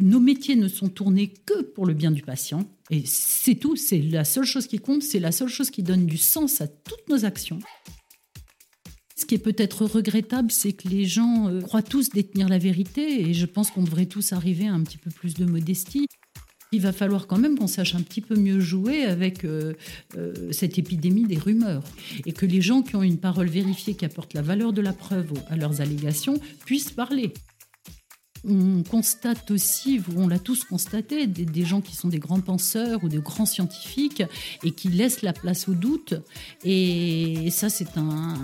Nos métiers ne sont tournés que pour le bien du patient. Et c'est tout, c'est la seule chose qui compte, c'est la seule chose qui donne du sens à toutes nos actions. Ce qui est peut-être regrettable, c'est que les gens euh, croient tous détenir la vérité et je pense qu'on devrait tous arriver à un petit peu plus de modestie. Il va falloir quand même qu'on sache un petit peu mieux jouer avec euh, euh, cette épidémie des rumeurs et que les gens qui ont une parole vérifiée qui apporte la valeur de la preuve à leurs allégations puissent parler. On constate aussi, on l'a tous constaté, des, gens qui sont des grands penseurs ou des grands scientifiques et qui laissent la place au doute. Et, ça, c'est un,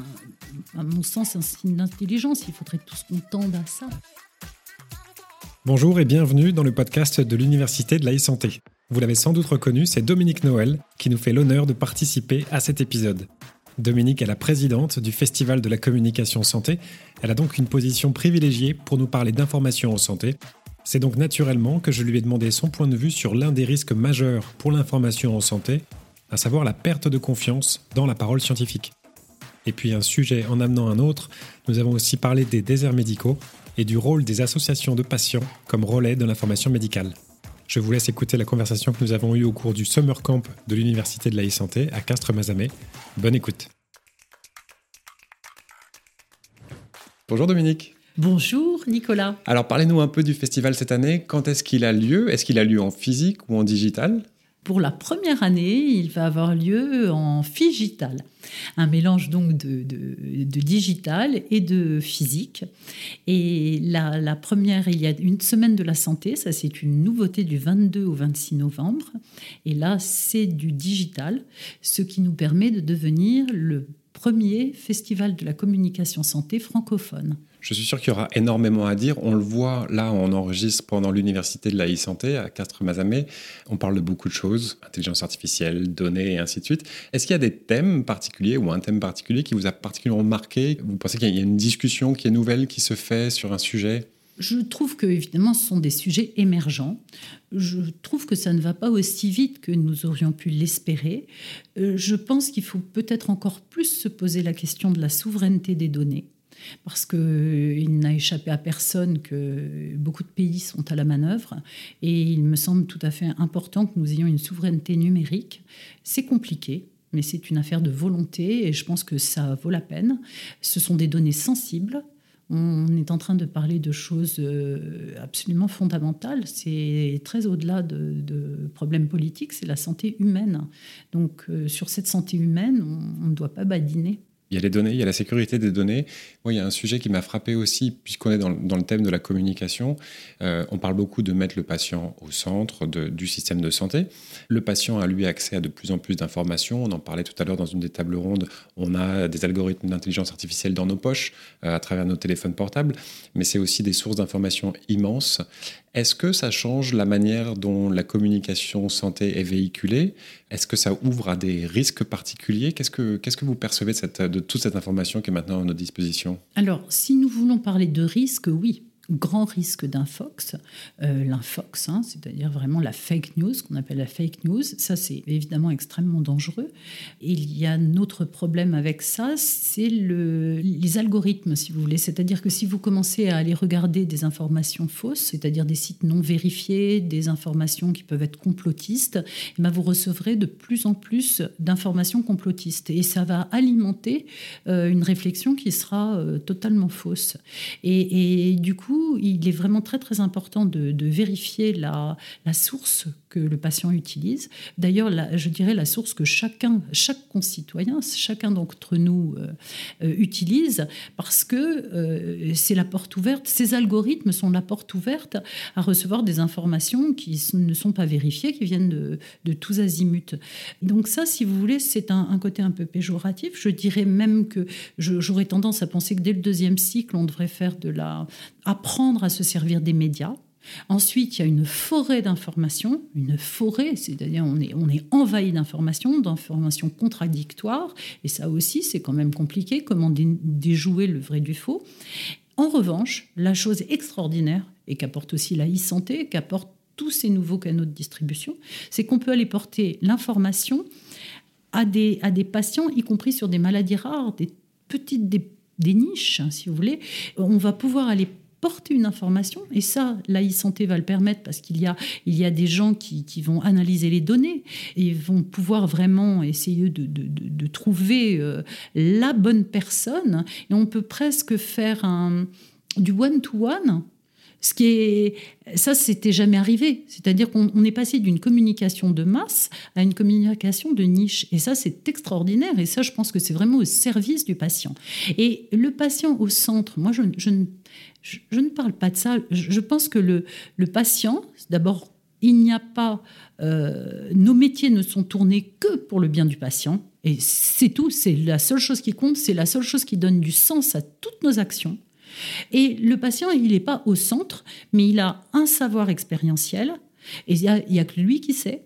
à mon sens, un signe d'intelligence. Il faudrait tous qu'on tende à ça. Bonjour et bienvenue dans le podcast de l'Université de la e-santé. Vous l'avez sans doute reconnu, c'est Dominique Noël qui nous fait l'honneur de participer à cet épisode. Dominique est la présidente du Festival de la communication santé. Elle a donc une position privilégiée pour nous parler d'information en santé. C'est donc naturellement que je lui ai demandé son point de vue sur l'un des risques majeurs pour l'information en santé, à savoir la perte de confiance dans la parole scientifique. Et puis un sujet en amenant un autre, nous avons aussi parlé des déserts médicaux et du rôle des associations de patients comme relais de l'information médicale. Je vous laisse écouter la conversation que nous avons eue au cours du Summer Camp de l'Université de la e-santé à Castres-Mazamet. Bonne écoute. Bonjour Dominique. Bonjour Nicolas. Alors parlez-nous un peu du festival cette année. Quand est-ce qu'il a lieu? Est-ce qu'il a lieu en physique ou en digital? Pour la première année, il va avoir lieu en figital, un mélange donc de, digital et de physique. Et la, la, première, il y a une semaine de la santé, ça c'est une nouveauté du 22 au 26 novembre. Et là, c'est du digital, ce qui nous permet de devenir le premier festival de la communication santé francophone. Je suis sûr qu'il y aura énormément à dire. On le voit là, on enregistre pendant l'université de la e-santé à Castres-Mazamet. On parle de beaucoup de choses, intelligence artificielle, données et ainsi de suite. Est-ce qu'il y a des thèmes particuliers ou un thème particulier qui vous a particulièrement marqué? Vous pensez qu'il y a une discussion qui est nouvelle qui se fait sur un sujet? Je trouve que évidemment ce sont des sujets émergents. Je trouve que ça ne va pas aussi vite que nous aurions pu l'espérer. Euh, je pense qu'il faut peut-être encore plus se poser la question de la souveraineté des données parce qu'il n'a échappé à personne que beaucoup de pays sont à la manœuvre et il me semble tout à fait important que nous ayons une souveraineté numérique. C'est compliqué, mais c'est une affaire de volonté et je pense que ça vaut la peine. Ce sont des données sensibles. On est en train de parler de choses euh, absolument fondamentales. C'est très au-delà de, problèmes politiques, c'est la santé humaine. Donc euh, sur cette santé humaine, on ne doit pas badiner. Il y a les données, il y a la sécurité des données. Moi, il y a un sujet qui m'a frappé aussi, puisqu'on est dans, le thème de la communication. Euh, on parle beaucoup de mettre le patient au centre du système de santé. Le patient a, lui, accès à de plus en plus d'informations. On en parlait tout à l'heure dans une des tables rondes. On a des algorithmes d'intelligence artificielle dans nos poches, euh, à travers nos téléphones portables. Mais c'est aussi des sources d'informations immenses. Est-ce que ça change la manière dont la communication santé est véhiculée? Est-ce que ça ouvre à des risques particuliers? Qu'est-ce que, que vous percevez de, de toute cette information qui est maintenant à notre disposition? Alors, si nous voulons parler de risques, oui, grand risque d'infox, euh, l'infox, hein, c'est-à-dire vraiment la fake news, qu'on appelle la fake news. Ça, c'est évidemment extrêmement dangereux. Et il y a un autre problème avec ça, c'est le, les algorithmes, si vous voulez. C'est-à-dire que si vous commencez à aller regarder des informations fausses, c'est-à-dire des sites non vérifiés, des informations qui peuvent être complotistes, eh ben vous recevrez de plus en plus d'informations complotistes. Et ça va alimenter euh, une réflexion qui sera euh, totalement fausse. Et du coup, il est vraiment très très important de, vérifier la, source que le patient utilise. D'ailleurs, je dirais la source que chacun, chaque concitoyen, chacun d'entre nous euh, euh, utilise, parce que euh, c'est la porte ouverte. Ces algorithmes sont la porte ouverte à recevoir des informations qui ne sont pas vérifiées, qui viennent de, tous azimuts. Donc ça, si vous voulez, c'est un, un, côté un peu péjoratif. Je dirais même que j'aurais tendance à penser que dès le deuxième cycle, on devrait faire de la apprendre à se servir des médias. Ensuite, il y a une forêt d'informations, une forêt, c'est-à-dire on est, envahi d'informations, d'informations contradictoires, et ça aussi c'est quand même compliqué, comment déjouer le vrai du faux. En revanche, la chose extraordinaire, et qu'apporte aussi la e-santé, qu'apporte tous ces nouveaux canaux de distribution, c'est qu'on peut aller porter l'information à des, patients, y compris sur des maladies rares, des petites, des, niches, si vous voulez. On va pouvoir aller porter une information, et ça, la e-santé va le permettre parce qu'il y a, il y a des gens qui, vont analyser les données et vont pouvoir vraiment essayer de, de, trouver euh, la bonne personne. Et on peut presque faire un, du one-to-one. ce qui est, ça, c'était jamais arrivé. C'est-à-dire qu'on est passé d'une communication de masse à une communication de niche. Et ça, c'est extraordinaire. Et ça, je pense que c'est vraiment au service du patient. Et le patient au centre, moi, je, je, je, ne parle pas de ça. Je, pense que le, patient, d'abord, il n'y a pas. Euh, nos métiers ne sont tournés que pour le bien du patient. Et c'est tout. C'est la seule chose qui compte. C'est la seule chose qui donne du sens à toutes nos actions. Et le patient, il n'est pas au centre, mais il a un savoir expérientiel. Et il n'y a, que lui qui sait.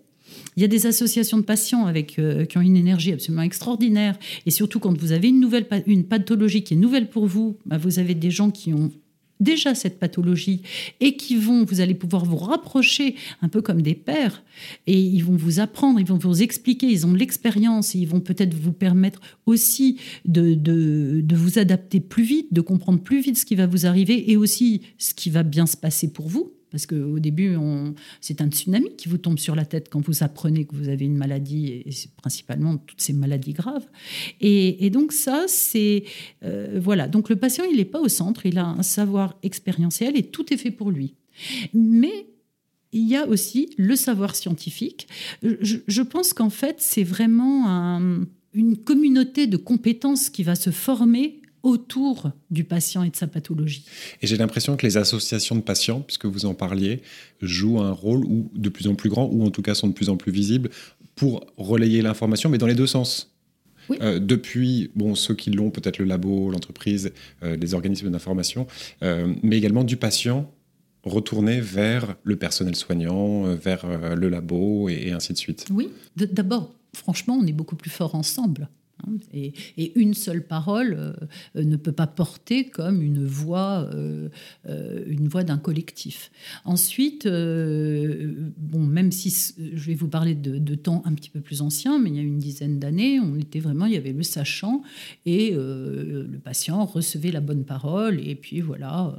Il y a des associations de patients avec, euh, qui ont une énergie absolument extraordinaire. Et surtout, quand vous avez une, nouvelle, une pathologie qui est nouvelle pour vous, bah, vous avez des gens qui ont déjà cette pathologie et qui vont, vous allez pouvoir vous rapprocher un peu comme des pères et ils vont vous apprendre, ils vont vous expliquer, ils ont l'expérience et ils vont peut-être vous permettre aussi de, de, de, vous adapter plus vite, de comprendre plus vite ce qui va vous arriver et aussi ce qui va bien se passer pour vous parce qu'au début, c'est un tsunami qui vous tombe sur la tête quand vous apprenez que vous avez une maladie, et c'est principalement toutes ces maladies graves. Et, donc ça, c'est... Euh, voilà, donc le patient, il n'est pas au centre, il a un savoir expérientiel et tout est fait pour lui. Mais il y a aussi le savoir scientifique. Je, pense qu'en fait, c'est vraiment une communauté de compétences qui va se former autour du patient et de sa pathologie. Et j'ai l'impression que les associations de patients, puisque vous en parliez, jouent un rôle ou de plus en plus grand, ou en tout cas sont de plus en plus visibles, pour relayer l'information, mais dans les deux sens. Euh, depuis, bon, ceux qui l'ont, peut-être le labo, l'entreprise, euh, les organismes d'information, euh, mais également du patient retourné vers le personnel soignant, vers le labo et, et ainsi de suite. Oui, d'abord, franchement, on est beaucoup plus fort ensemble. Et, une seule parole euh, ne peut pas porter comme une voix, euh, euh, une voix d'un collectif. Ensuite, bon, même si je vais vous parler de, temps un petit peu plus ancien, mais il y a une dizaine d'années, on était vraiment, il y avait le sachant et le patient recevait la bonne parole et puis voilà,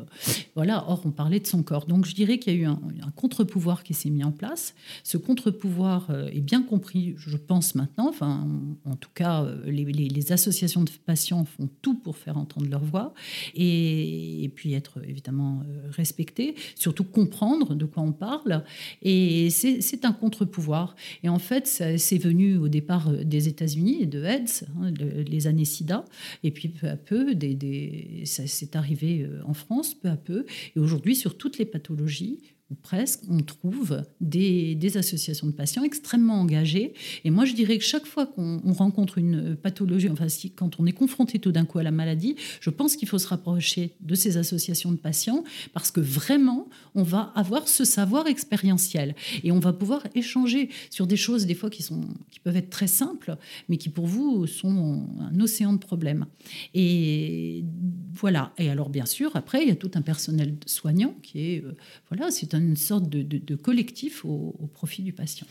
voilà. Or, on parlait de son corps. Donc, je dirais qu'il y a eu un, contre-pouvoir qui s'est mis en place. Ce contre-pouvoir est bien compris, je pense maintenant. Enfin, en tout cas les, associations de patients font tout pour faire entendre leur voix et, puis être évidemment euh, respectés, surtout comprendre de quoi on parle. Et c'est un contre-pouvoir. Et en fait, c'est venu au départ euh, des États-Unis et de AIDS, hein, les années SIDA, et puis peu à peu, ça s'est arrivé euh, en France, peu à peu. Et aujourd'hui, sur toutes les pathologies, presque, on trouve des, associations de patients extrêmement engagées. Et moi, je dirais que chaque fois qu'on rencontre une pathologie, enfin, si, quand on est confronté tout d'un coup à la maladie, je pense qu'il faut se rapprocher de ces associations de patients parce que vraiment, on va avoir ce savoir expérientiel et on va pouvoir échanger sur des choses, des fois, qui, sont, qui peuvent être très simples, mais qui pour vous sont un océan de problèmes. Et voilà. Et alors, bien sûr, après, il y a tout un personnel soignant qui est, euh, voilà, c'est une sorte de, collectif au, profit du patient.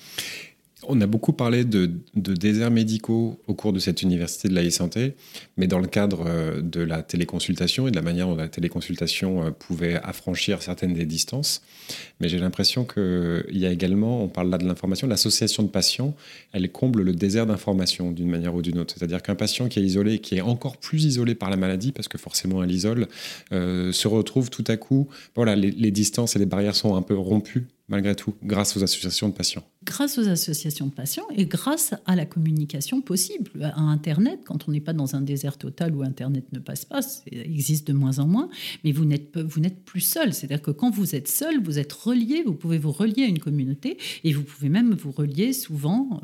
On a beaucoup parlé de, déserts médicaux au cours de cette université de la e-santé, mais dans le cadre euh, de la téléconsultation et de la manière dont la téléconsultation euh, pouvait affranchir certaines des distances. Mais j'ai l'impression qu'il y a également, on parle là de l'information, l'association de patients, elle comble le désert d'information d'une manière ou d'une autre. C'est-à-dire qu'un patient qui est isolé, qui est encore plus isolé par la maladie, parce que forcément elle isole, euh, se retrouve tout à coup, voilà, les distances et les barrières sont un peu rompues malgré tout, grâce aux associations de patients Grâce aux associations de patients et grâce à la communication possible, à Internet, quand on n'est pas dans un désert total où Internet ne passe pas, ça existe de moins en moins, mais vous n'êtes, plus seul. C'est-à-dire que quand vous êtes seul, vous êtes relié, vous pouvez vous relier à une communauté et vous pouvez même vous relier souvent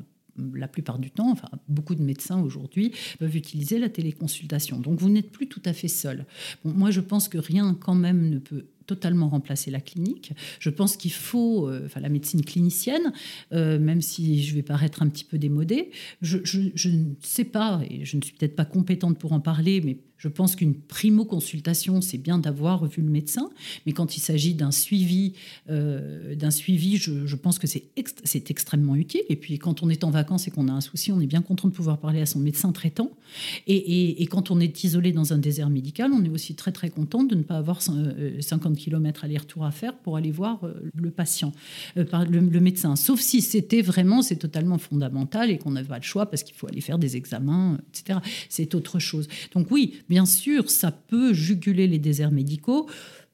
la plupart du temps, enfin beaucoup de médecins aujourd'hui peuvent utiliser la téléconsultation. Donc vous n'êtes plus tout à fait seul. moi je pense que rien quand même ne peut totalement remplacer la clinique. Je pense qu'il faut, euh, enfin la médecine clinicienne, euh, même si je vais paraître un petit peu démodée, je, je ne sais pas, et je ne suis peut-être pas compétente pour en parler, mais je pense qu'une primo-consultation, c'est bien d'avoir vu le médecin, mais quand il s'agit d'un suivi, euh, d'un suivi, je, pense que c'est extrêmement utile. Et puis quand on est en vacances et qu'on a un souci, on est bien content de pouvoir parler à son médecin traitant. Et, quand on est isolé dans un désert médical, on est aussi très très content de ne pas avoir 50 50 km aller-retour à faire pour aller voir le patient, le, médecin. Sauf si c'était vraiment, c'est totalement fondamental et qu'on n'avait pas le choix parce qu'il faut aller faire des examens, etc. C'est autre chose. Donc oui, bien sûr, ça peut juguler les déserts médicaux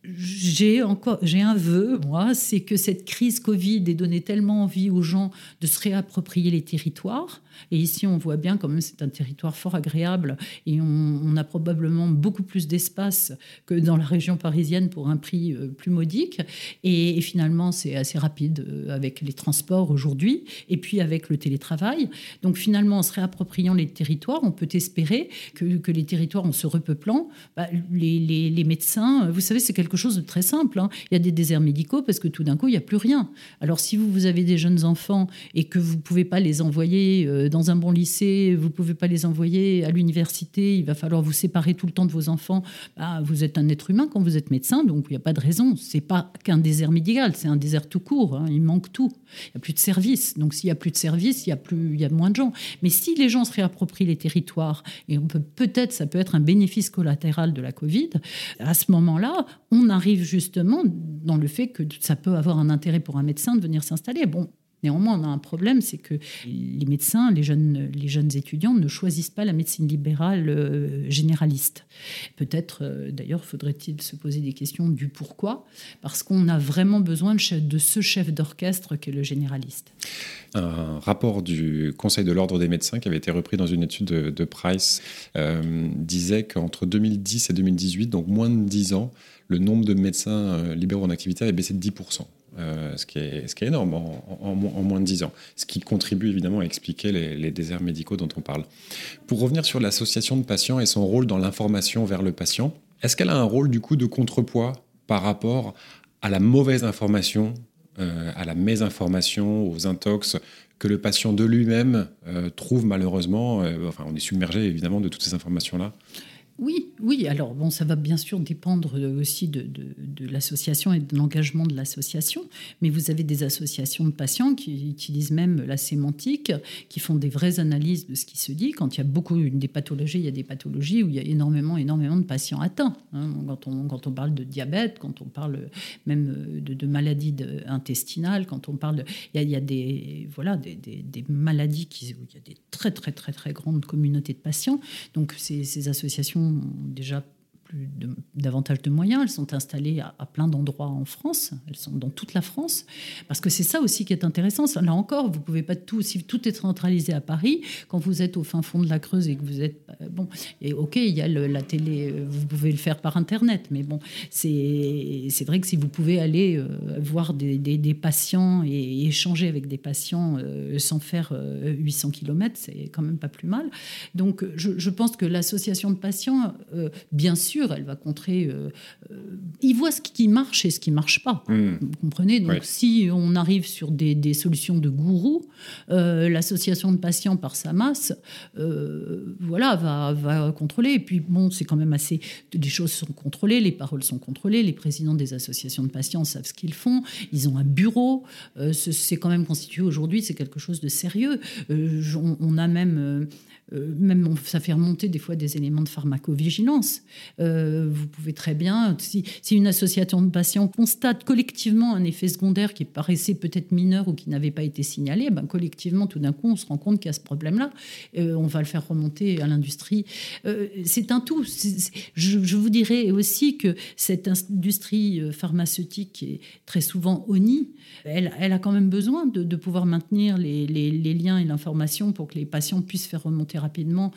j'ai encore j'ai un vœu moi c'est que cette crise Covid ait donné tellement envie aux gens de se réapproprier les territoires et ici, on voit bien quand même c'est un territoire fort agréable et on, a probablement beaucoup plus d'espace que dans la région parisienne pour un prix euh, plus modique. Et, finalement, c'est assez rapide euh, avec les transports aujourd'hui et puis avec le télétravail. Donc finalement, en se réappropriant les territoires, on peut espérer que, les territoires, en se repeuplant, bah, les, médecins, vous savez, c'est quelque chose de très simple. Hein. Il y a des déserts médicaux parce que tout d'un coup, il n'y a plus rien. Alors si vous, vous avez des jeunes enfants et que vous ne pouvez pas les envoyer euh, dans un bon lycée, vous ne pouvez pas les envoyer à l'université, il va falloir vous séparer tout le temps de vos enfants. Bah, vous êtes un être humain quand vous êtes médecin, donc il n'y a pas de raison. C'est pas qu'un désert médical, c'est un désert tout court. Hein. il manque tout. Il n'y a plus de services. Donc s'il n'y a plus de services, il y a plus, il y a moins de gens. Mais si les gens se réapproprient les territoires, et on peut peut-être, ça peut être un bénéfice collatéral de la Covid. À ce moment-là, on arrive justement dans le fait que ça peut avoir un intérêt pour un médecin de venir s'installer. Bon, Néanmoins, on a un problème, c'est que les médecins, les jeunes, les jeunes étudiants ne choisissent pas la médecine libérale euh, généraliste. Peut-être, euh, d'ailleurs, faudrait-il se poser des questions du pourquoi, parce qu'on a vraiment besoin de, ce chef d'orchestre qu'est le généraliste. Un rapport du Conseil de l'ordre des médecins, qui avait été repris dans une étude de, Price, euh, disait qu'entre 2010 et 2018, donc moins de 10 ans, le nombre de médecins libéraux en activité avait baissé de 10%. Euh, ce, qui est, énorme en, moins de 10 ans, ce qui contribue évidemment à expliquer les, déserts médicaux dont on parle. Pour revenir sur l'association de patients et son rôle dans l'information vers le patient, est-ce qu'elle a un rôle du coup de contrepoids par rapport à la mauvaise information, euh, à la mésinformation, aux intox que le patient de lui-même euh, trouve malheureusement Enfin, on est submergé évidemment de toutes ces informations-là? Oui, oui. Alors, bon, ça va bien sûr dépendre aussi de, l'association et de l'engagement de l'association. Mais vous avez des associations de patients qui utilisent même la sémantique, qui font des vraies analyses de ce qui se dit. Quand il y a beaucoup des pathologies, il y a des pathologies où il y a énormément, énormément de patients atteints. Hein. Quand, on, quand on parle de diabète, quand on parle même de, maladies intestinales, quand on parle, il, y a, des, voilà, des, maladies qui, où il y a des très, très, très, très grandes communautés de patients. Donc, ces associations déjà davantage de moyens. Elles sont installées à, plein d'endroits en France. Elles sont dans toute la France. Parce que c'est ça aussi qui est intéressant. Là encore, vous pouvez pas tout, si tout est centralisé à Paris, quand vous êtes au fin fond de la Creuse et que vous êtes, euh, bon, et ok, il y a la télé, euh, vous pouvez le faire par Internet, mais bon, c'est, vrai que si vous pouvez aller euh, voir des, patients et, échanger avec des patients sans faire 800 km, c'est quand même pas plus mal. Donc, je pense que l'association de patients, bien sûr, elle va contrer. Euh, euh, il voit ce qui marche et ce qui marche pas. Hmm. Vous comprenez? Donc, si on arrive sur des, solutions de gourou, euh, l'association de patients par sa masse, voilà, va, va contrôler. Et puis, bon, c'est quand même assez. Les choses sont contrôlées, les paroles sont contrôlées, les présidents des associations de patients savent ce qu'ils font, ils ont un bureau. c'est quand même constitué aujourd'hui, c'est quelque chose de sérieux. on, a même euh, même ça fait remonter des fois des éléments de pharmacovigilance. Euh, vous pouvez très bien, si, une association de patients constate collectivement un effet secondaire qui paraissait peut-être mineur ou qui n'avait pas été signalé, ben collectivement, tout d'un coup, on se rend compte qu'il y a ce problème-là. Euh, on va le faire remonter à l'industrie. c'est un tout. je, vous dirais aussi que cette industrie pharmaceutique est très souvent ONI, elle, elle a quand même besoin de, pouvoir maintenir les, les liens et l'information pour que les patients puissent faire remonter rapidement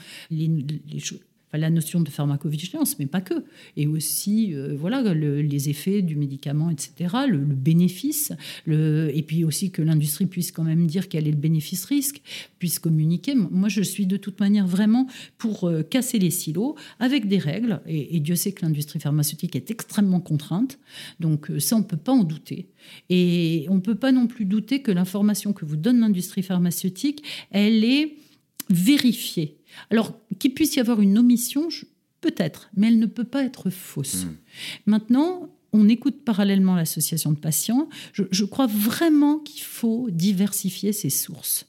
la notion de pharmacovigilance, mais pas que, et aussi euh, voilà les effets du médicament, etc., le, bénéfice, et puis aussi que l'industrie puisse quand même dire quel est le bénéfice-risque, puisse communiquer. Moi, je suis de toute manière vraiment pour euh, casser les silos avec des règles, et, Dieu sait que l'industrie pharmaceutique est extrêmement contrainte, donc euh, ça, on ne peut pas en douter. Et on ne peut pas non plus douter que l'information que vous donne l'industrie pharmaceutique, elle est vérifiée alors, qu'il puisse y avoir une omission, peut-être, mais elle ne peut pas être fausse. Hmm. Maintenant, on écoute parallèlement l'association de patients. Je, crois vraiment qu'il faut diversifier ses sources.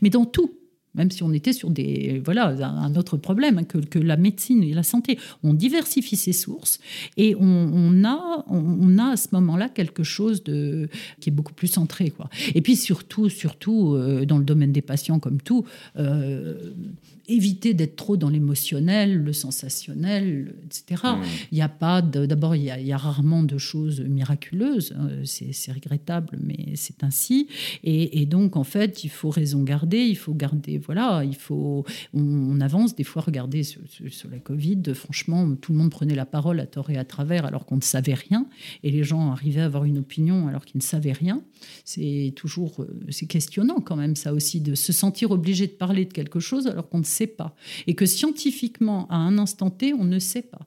Mais dans tout, même si on était sur des voilà un autre problème que, que la médecine et la santé. On diversifie ses sources et on, a on, a à ce moment-là quelque chose de qui est beaucoup plus centré quoi. Et puis surtout surtout euh, dans le domaine des patients comme tout. Euh, éviter d'être trop dans l'émotionnel, le sensationnel, etc. Mmh. Il n'y a pas, d'abord, il, y a rarement de choses miraculeuses. Hein, c'est regrettable, mais c'est ainsi. Et, donc, en fait, il faut raison garder. Il faut garder, voilà, il faut. On, avance des fois. Regardez sur, la Covid. Franchement, tout le monde prenait la parole à tort et à travers alors qu'on ne savait rien, et les gens arrivaient à avoir une opinion alors qu'ils ne savaient rien. C'est toujours, euh, c'est questionnant quand même ça aussi de se sentir obligé de parler de quelque chose alors qu'on ne sait pas. Et que scientifiquement, à un instant T, on ne sait pas.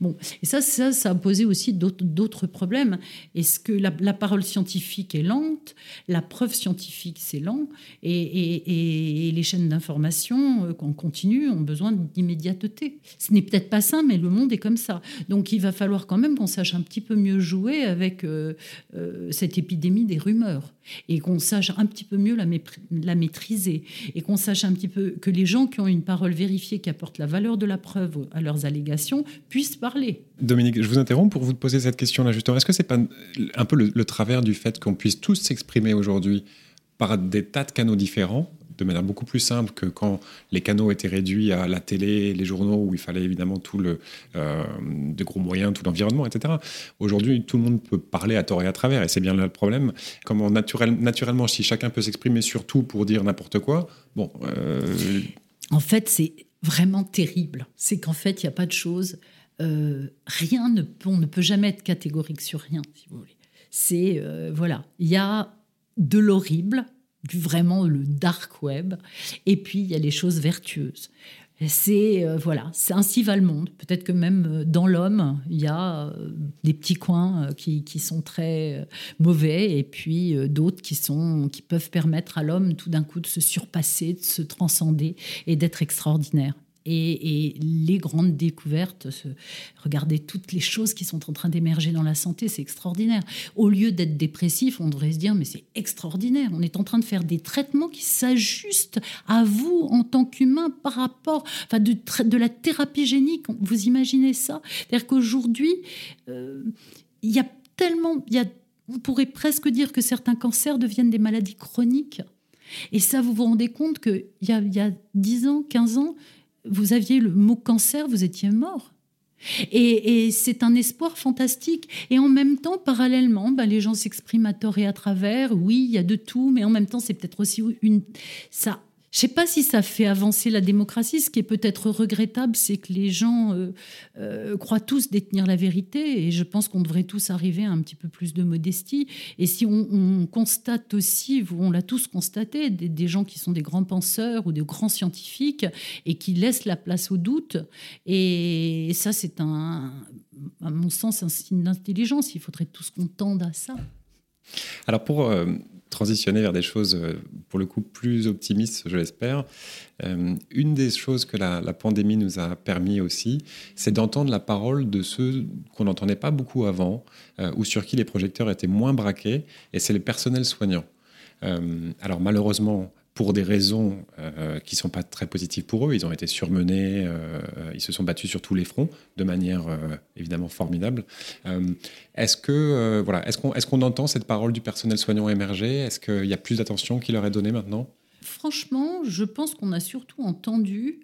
Bon, et ça, ça, a posé aussi d'autres problèmes. Est-ce que la, parole scientifique est lente La preuve scientifique, c'est lent. Et, les chaînes d'information euh, qu'on continue ont besoin d'immédiateté. Ce n'est peut-être pas ça, mais le monde est comme ça. Donc il va falloir quand même qu'on sache un petit peu mieux jouer avec euh, euh, cette épidémie des rumeurs. Et qu'on sache un petit peu mieux la, la maîtriser. Et qu'on sache un petit peu que les gens qui ont une parole vérifiée, qui apportent la valeur de la preuve à leurs allégations, puissent parler. Dominique, je vous interromps pour vous poser cette question-là justement. Est-ce que c'est pas un peu le, travers du fait qu'on puisse tous s'exprimer aujourd'hui par des tas de canaux différents de manière beaucoup plus simple que quand les canaux étaient réduits à la télé, les journaux, où il fallait évidemment tout le, euh, de gros moyens, tout l'environnement, etc. Aujourd'hui, tout le monde peut parler à tort et à travers, et c'est bien là le problème. Comment naturel, naturellement, si chacun peut s'exprimer sur tout pour dire n'importe quoi, bon. Euh, en fait, c'est vraiment terrible. C'est qu'en fait, il n'y a pas de choses euh, rien ne on ne peut jamais être catégorique sur rien, si vous voulez. C'est euh, voilà, il y a de l'horrible, du vraiment le dark web, et puis il y a les choses vertueuses. C'est euh, voilà, c'est ainsi va le monde. Peut-être que même dans l'homme, il y a des petits coins qui, qui sont très mauvais, et puis d'autres qui sont qui peuvent permettre à l'homme tout d'un coup de se surpasser, de se transcender et d'être extraordinaire. Et, les grandes découvertes, regarder toutes les choses qui sont en train d'émerger dans la santé, c'est extraordinaire. Au lieu d'être dépressif, on devrait se dire, mais c'est extraordinaire. On est en train de faire des traitements qui s'ajustent à vous en tant qu'humain par rapport, enfin, de, de, la thérapie génique. Vous imaginez ça? C'est-à-dire qu'aujourd'hui, euh, il y a tellement, y a, vous pourrez presque dire que certains cancers deviennent des maladies chroniques. Et ça, vous vous rendez compte qu'il y y a 10 ans, 15 ans, vous aviez le mot cancer, vous étiez mort. Et, c'est un espoir fantastique. Et en même temps, parallèlement, ben, les gens s'expriment à tort et à travers. Oui, il y a de tout, mais en même temps, c'est peut-être aussi une. Ça je ne sais pas si ça fait avancer la démocratie. Ce qui est peut-être regrettable, c'est que les gens euh, euh, croient tous détenir la vérité. Et je pense qu'on devrait tous arriver à un petit peu plus de modestie. Et si on, constate aussi, on l'a tous constaté, des, gens qui sont des grands penseurs ou des grands scientifiques et qui laissent la place au doute. Et ça, c'est un, à mon sens, un signe d'intelligence. Il faudrait tous qu'on tende à ça. Alors pour euh, transitionner vers des choses, euh, pour le coup, plus optimistes, je l'espère. Euh, une des choses que la, pandémie nous a permis aussi, c'est d'entendre la parole de ceux qu'on n'entendait pas beaucoup avant, euh, ou sur qui les projecteurs étaient moins braqués, et c'est le personnel soignant. alors malheureusement, pour des raisons euh, qui ne sont pas très positives pour eux. Ils ont été surmenés, euh, ils se sont battus sur tous les fronts de manière euh, évidemment formidable. est-ce que voilà, est-ce qu'on est-ce qu'on entend cette parole du personnel soignant émerger? Est-ce qu'il y a plus d'attention qui leur est donnée maintenant? Franchement, je pense qu'on a surtout entendu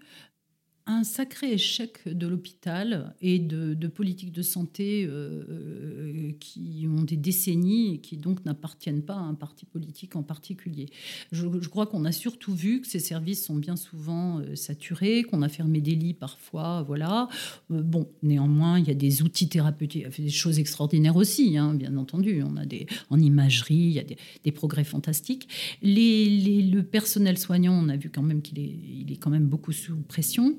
un sacré échec de l'hôpital et de, de politiques de santé euh, euh, qui ont des décennies et qui donc n'appartiennent pas à un parti politique en particulier. Je, crois qu'on a surtout vu que ces services sont bien souvent euh, saturés, qu'on a fermé des lits parfois, voilà. bon, néanmoins, il y a des outils thérapeutiques, des choses extraordinaires aussi, hein, bien entendu. On a des en imagerie, il y a des, progrès fantastiques. Le personnel soignant, on a vu quand même qu'il est, il est quand même beaucoup sous pression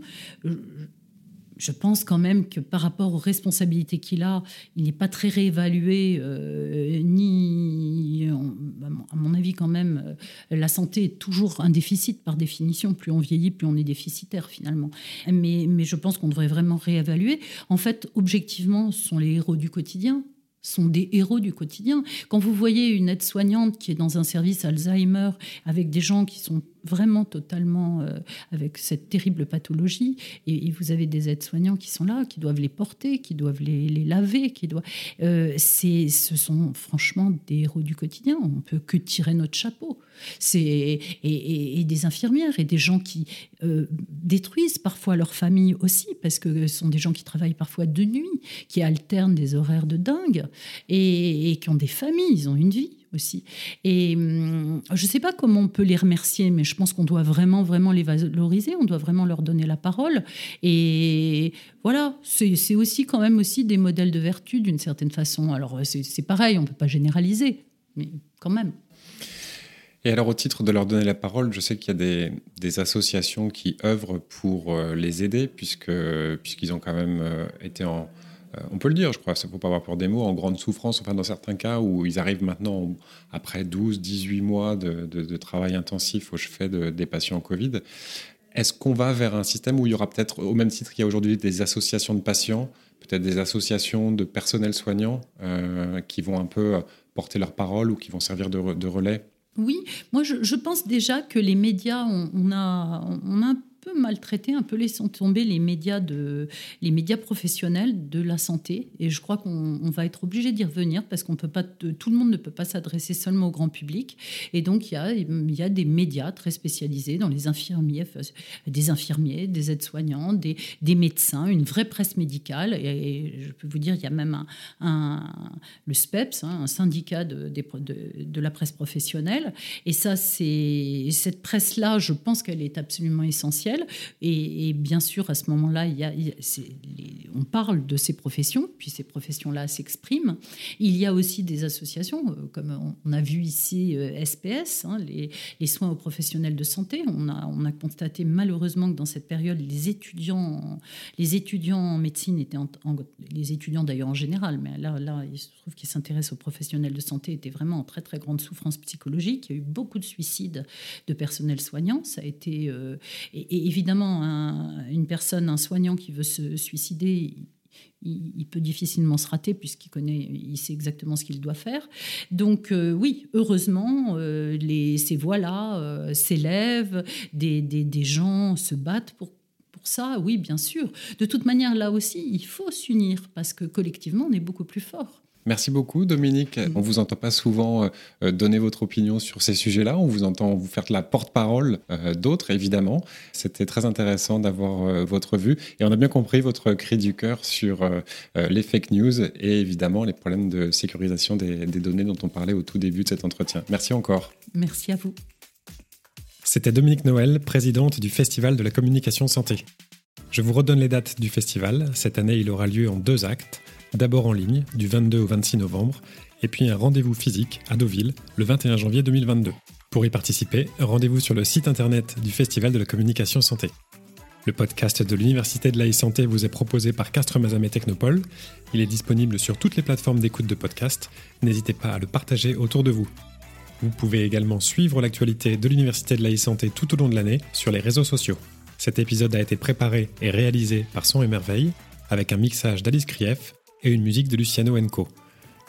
je pense quand même que par rapport aux responsabilités qu'il a, il n'est pas très réévalué, euh, ni, à mon avis quand même, euh, la santé est toujours un déficit par définition. Plus on vieillit, plus on est déficitaire finalement. Mais, mais je pense qu'on devrait vraiment réévaluer. En fait, objectivement, ce sont les héros du quotidien sont des héros du quotidien. Quand vous voyez une aide-soignante qui est dans un service Alzheimer avec des gens qui sont vraiment totalement euh, avec cette terrible pathologie. Et, vous avez des aides-soignants qui sont là, qui doivent les porter, qui doivent les, laver, qui doivent. Euh, ce sont franchement des héros du quotidien. On peut que tirer notre chapeau. Et, des infirmières et des gens qui euh, détruisent parfois leur famille aussi, parce que ce sont des gens qui travaillent parfois de nuit, qui alternent des horaires de dingue et qui ont des familles, ils ont une vie aussi. Et hum, je ne sais pas comment on peut les remercier, mais je pense qu'on doit vraiment, vraiment les valoriser, on doit vraiment leur donner la parole. Et voilà, c'est aussi quand même aussi des modèles de vertu d'une certaine façon. Alors c'est pareil, on ne peut pas généraliser, mais quand même. Et alors, au titre de leur donner la parole, je sais qu'il y a des, des, associations qui œuvrent pour euh, les aider, puisque puisqu'ils ont quand même euh, été en, euh, on peut le dire, je crois, ça ne faut pas avoir peur des mots, en grande souffrance, enfin dans certains cas où ils arrivent maintenant, après 12, 18 mois de, travail intensif au chevet des patients Covid. Est-ce qu'on va vers un système où il y aura peut-être, au même titre qu'il y a aujourd'hui des associations de patients, peut-être des associations de personnel soignant euh, qui vont un peu porter leur parole ou qui vont servir de, relais? Oui, moi je, pense déjà que les médias, on, a, on a peu maltraité, un peu laissé tomber les médias, de, les médias professionnels de la santé. Et je crois qu'on va être obligé d'y revenir parce qu'on peut pas, tout le monde ne peut pas s'adresser seulement au grand public. Et donc, il y a, y a des médias très spécialisés dans les infirmiers, des infirmiers, des aides-soignants, des, des, médecins, une vraie presse médicale. Et, je peux vous dire, il y a même un, le SPEPS, hein, un syndicat de, de, de, la presse professionnelle. Et ça, c'est cette presse-là, je pense qu'elle est absolument essentielle et, bien sûr, à ce moment-là, on parle de ces professions, puis ces professions-là s'expriment. Il y a aussi des associations, euh, comme on a vu ici SPS, euh, hein, les, soins aux professionnels de santé. On a, on a constaté malheureusement que dans cette période, les étudiants, les étudiants en médecine étaient, les étudiants d'ailleurs en général, mais là, il se trouve qu'ils s'intéressent aux professionnels de santé, étaient vraiment en très très grande souffrance psychologique. Il y a eu beaucoup de suicides de personnel soignant. Ça a été euh, évidemment, une personne, un soignant qui veut se suicider, il, peut difficilement se rater puisqu'il connaît, il sait exactement ce qu'il doit faire. Donc euh, oui, heureusement, euh, les, ces voix-là euh, s'élèvent, des, des, gens se battent pour ça, oui, bien sûr. De toute manière, là aussi, il faut s'unir parce que collectivement, on est beaucoup plus fort. Merci beaucoup, Dominique. Mm. On vous entend pas souvent euh, euh, donner votre opinion sur ces sujets-là. On vous entend vous faire la porte-parole euh, d'autres, évidemment. C'était très intéressant d'avoir votre vue. Et on a bien compris votre cri du cœur sur les fake news et évidemment les problèmes de sécurisation des, des données dont on parlait au tout début de cet entretien. Merci encore. Merci à vous. C'était Dominique Noël, présidente du Festival de la communication santé. Je vous redonne les dates du festival. Cette année, il aura lieu en deux actes d'abord en ligne du 22 au 26 novembre, et puis un rendez-vous physique à Deauville le 21 janvier 2022. Pour y participer, rendez-vous sur le site internet du Festival de la communication santé. Le podcast de l'Université de la santé vous est proposé par Castres Mazamet Technopole. Il est disponible sur toutes les plateformes d'écoute de podcast. N'hésitez pas à le partager autour de vous. Vous pouvez également suivre l'actualité de l'Université de la santé tout au long de l'année sur les réseaux sociaux. Cet épisode a été préparé et réalisé par Son et Merveille avec un mixage d'Alice Krief et une musique de Luciano Enco.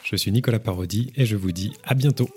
Je suis Nicolas Parodi et je vous dis à bientôt.